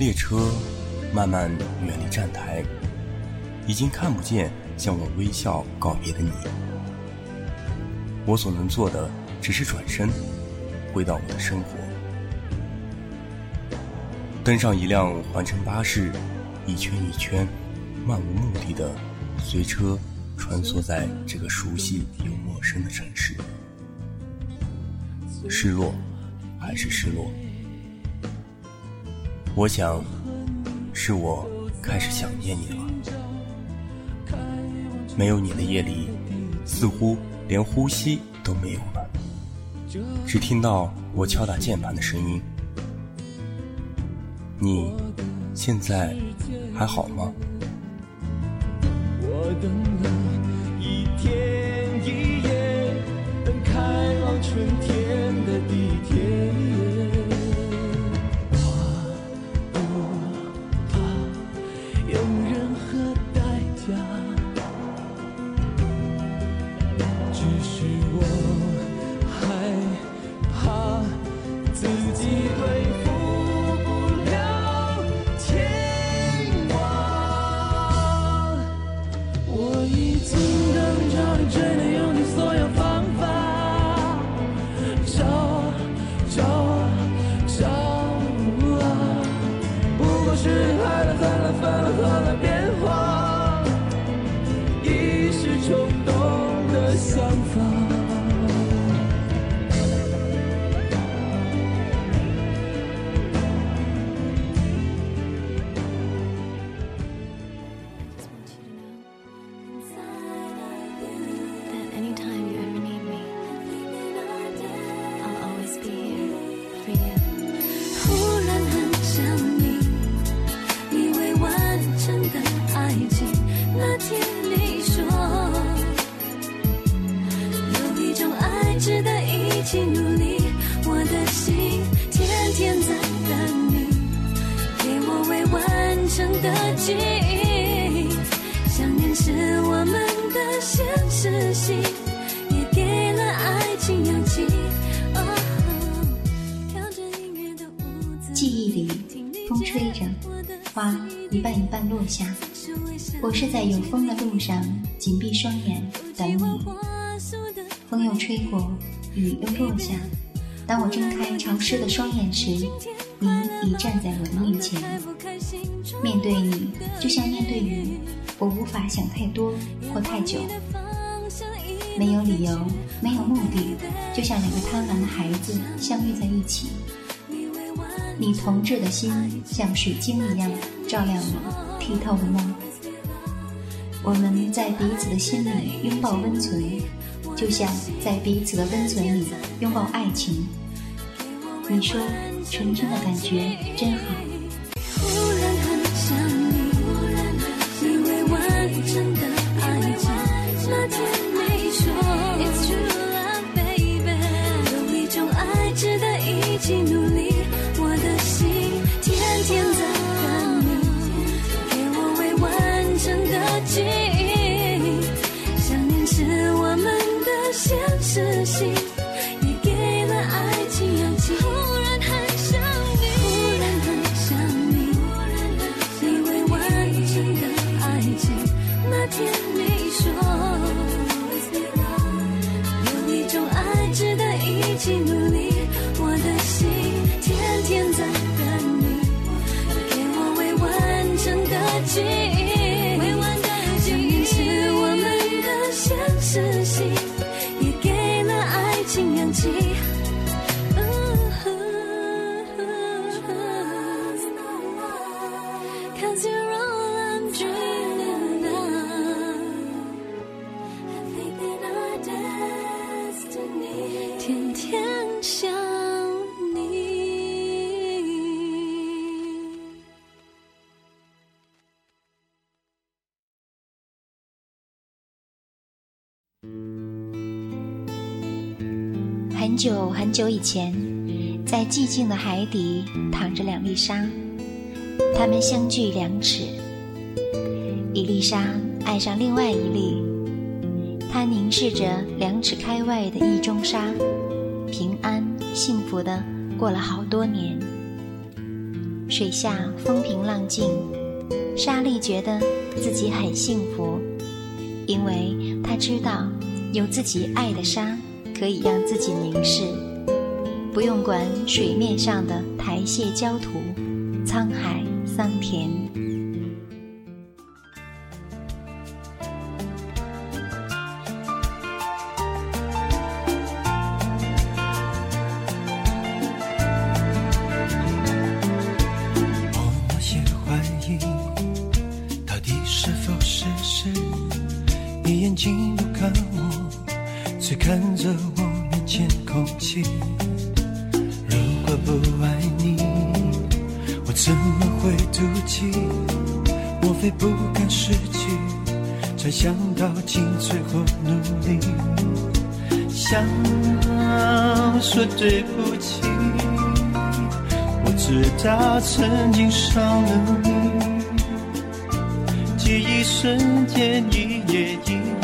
列车慢慢远离站台，已经看不见向我微笑告别的你。我所能做的，只是转身，回到我的生活。登上一辆环城巴士，一圈一圈，漫无目的的随车穿梭在这个熟悉又陌生的城市。失落，还是失落？我想，是我开始想念你了。没有你的夜里，似乎连呼吸都没有了，只听到我敲打键盘的声音。你现在还好吗？我等了一天一夜，等开往春天的地铁。是爱了恨了分了合了变一半一半落下。我是在有风的路上，紧闭双眼等你。风又吹过，雨又落下。当我睁开潮湿的双眼时，你已站在我的面前。面对你，就像面对雨，我无法想太多或太久。没有理由，没有目的，就像两个贪婪的孩子相遇在一起。你同志的心像水晶一样照亮我剔透的梦。我们在彼此的心里拥抱温存，就像在彼此的温存里拥抱爱情。你说，纯真的感觉真好。成的很久很久以前，在寂静的海底躺着两粒沙，它们相距两尺。一粒沙爱上另外一粒，它凝视着两尺开外的意中沙，平安幸福的过了好多年。水下风平浪静，莎莉觉得自己很幸福，因为他知道有自己爱的沙可以让自己凝视，不用管水面上的苔藓焦土、沧海桑田。你眼睛不看我，只看着我面前空气。如果不爱你，我怎么会妒忌？莫非不甘失去，才想到尽最后努力？想说对不起。我知道曾经伤了你，记忆瞬间一页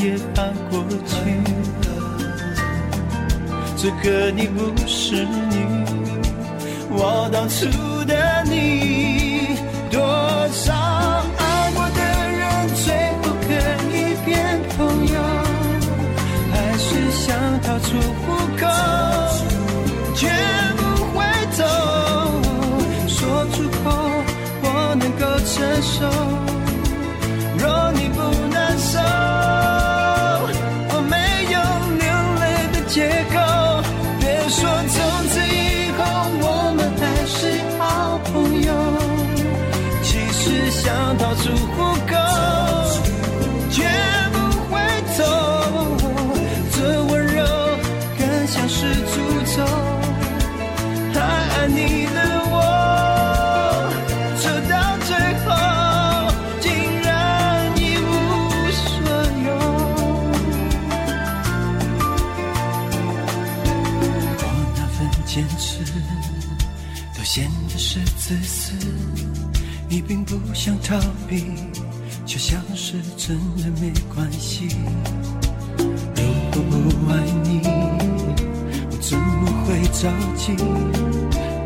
一页翻过去。这个你不是你，我当初的你，逃出虎口，绝不回头。这温柔更像是诅咒。还爱你的我，走到最后竟然一无所有。我那份坚持，都显得是自私。你并不想逃避，却像是真的没关系。如果不爱你，我怎么会着急？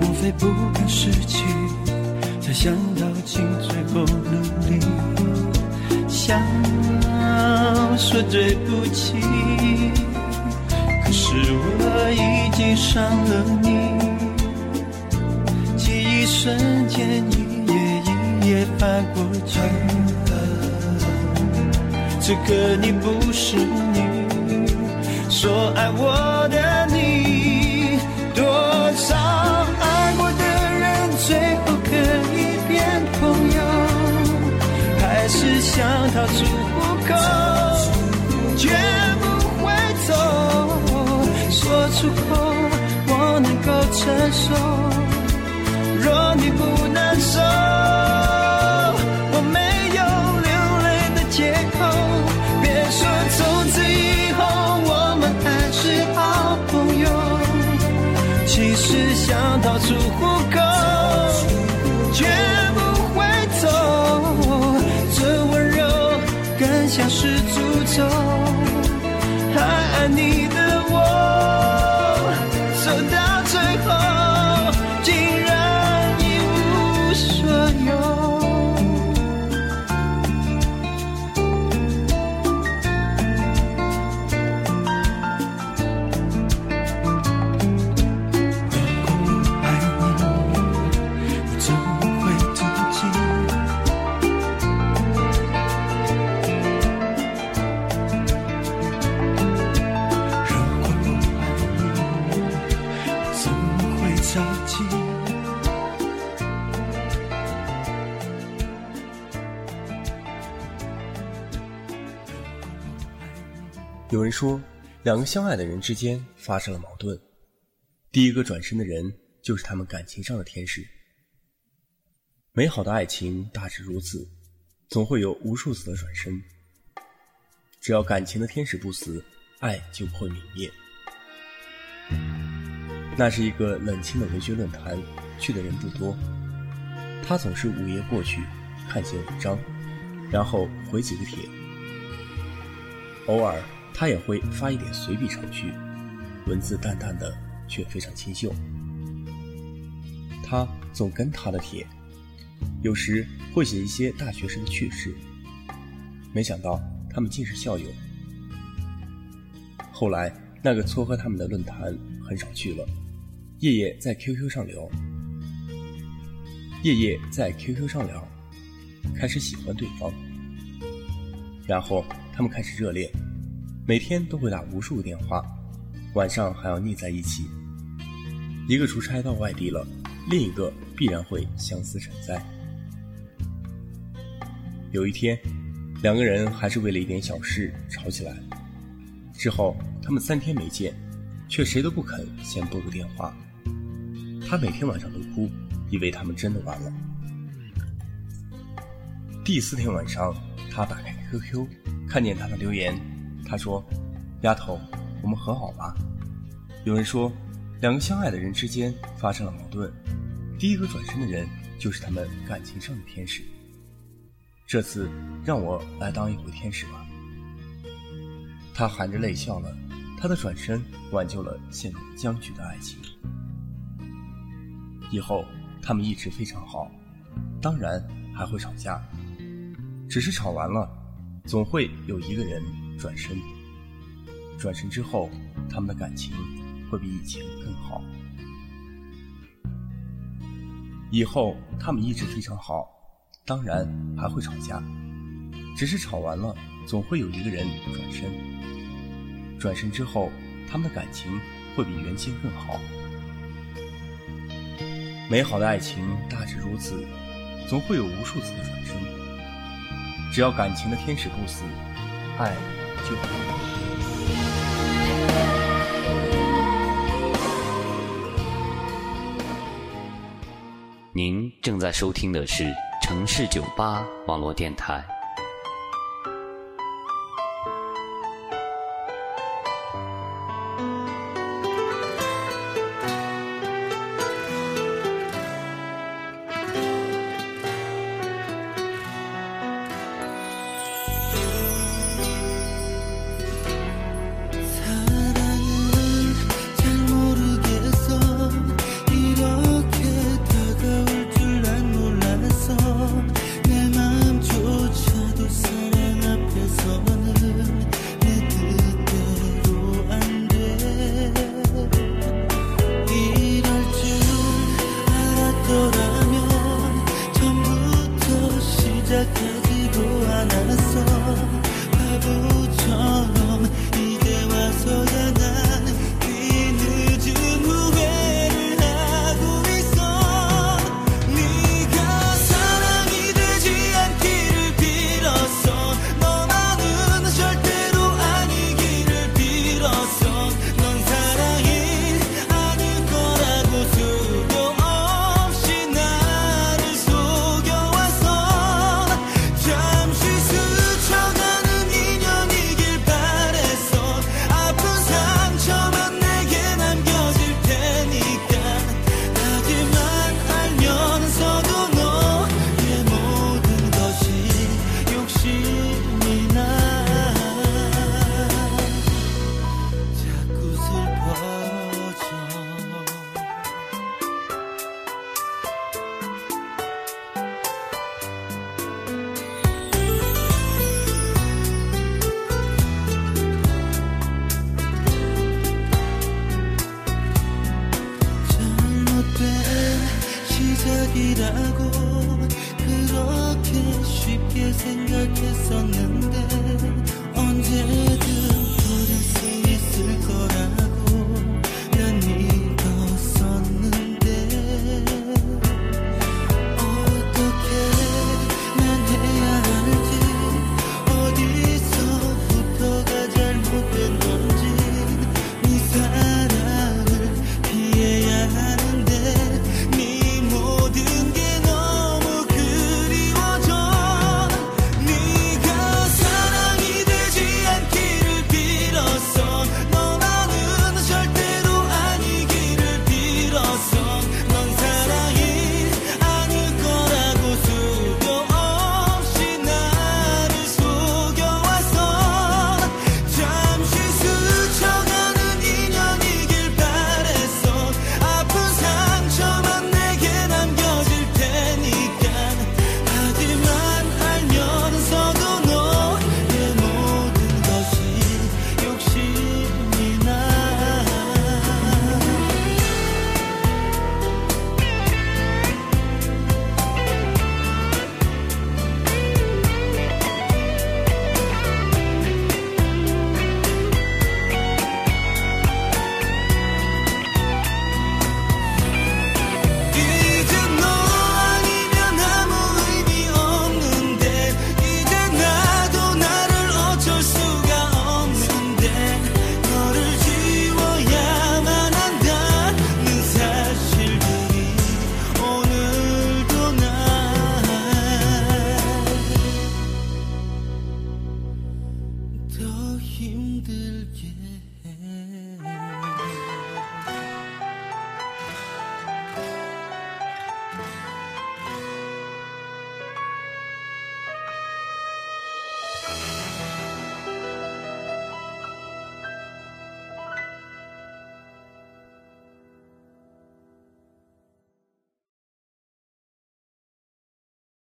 莫非不敢失去，才想到尽最后努力？想说对不起，可是我已经伤了你。一页翻过去，这个你不是你，说爱我的你，多少爱过的人最后可以变朋友，还是想逃出虎口，绝不回头。说出口，我能够承受。若你不难受，出虎口，绝不回头。这温柔更像是诅咒，还爱你的我，么会着急？有人说，两个相爱的人之间发生了矛盾，第一个转身的人就是他们感情上的天使。美好的爱情大致如此，总会有无数次的转身。只要感情的天使不死，爱就不会泯灭。那是一个冷清的文学论坛，去的人不多。他总是午夜过去，看些文章，然后回几个帖。偶尔他也会发一点随笔上去，文字淡淡的，却非常清秀。他总跟他的帖有时会写一些大学生的趣事。没想到他们竟是校友。后来那个撮合他们的论坛很少去了，夜夜在 QQ 上聊，夜夜在 QQ 上聊，开始喜欢对方，然后他们开始热恋，每天都会打无数个电话，晚上还要腻在一起。一个出差到外地了，另一个必然会相思成灾。有一天，两个人还是为了一点小事吵起来。之后，他们三天没见，却谁都不肯先拨个电话。他每天晚上都哭，以为他们真的完了。第四天晚上，他打开 QQ，看见他的留言，他说：“丫头，我们和好吧。”有人说，两个相爱的人之间发生了矛盾，第一个转身的人就是他们感情上的天使。这次让我来当一回天使吧。他含着泪笑了，他的转身挽救了陷入僵局的爱情。以后他们一直非常好，当然还会吵架，只是吵完了，总会有一个人转身。转身之后，他们的感情会比以前更好。以后他们一直非常好。当然还会吵架，只是吵完了，总会有一个人转身。转身之后，他们的感情会比原先更好。美好的爱情大致如此，总会有无数次的转身。只要感情的天使不死，爱就。您正在收听的是。城市酒吧网络电台。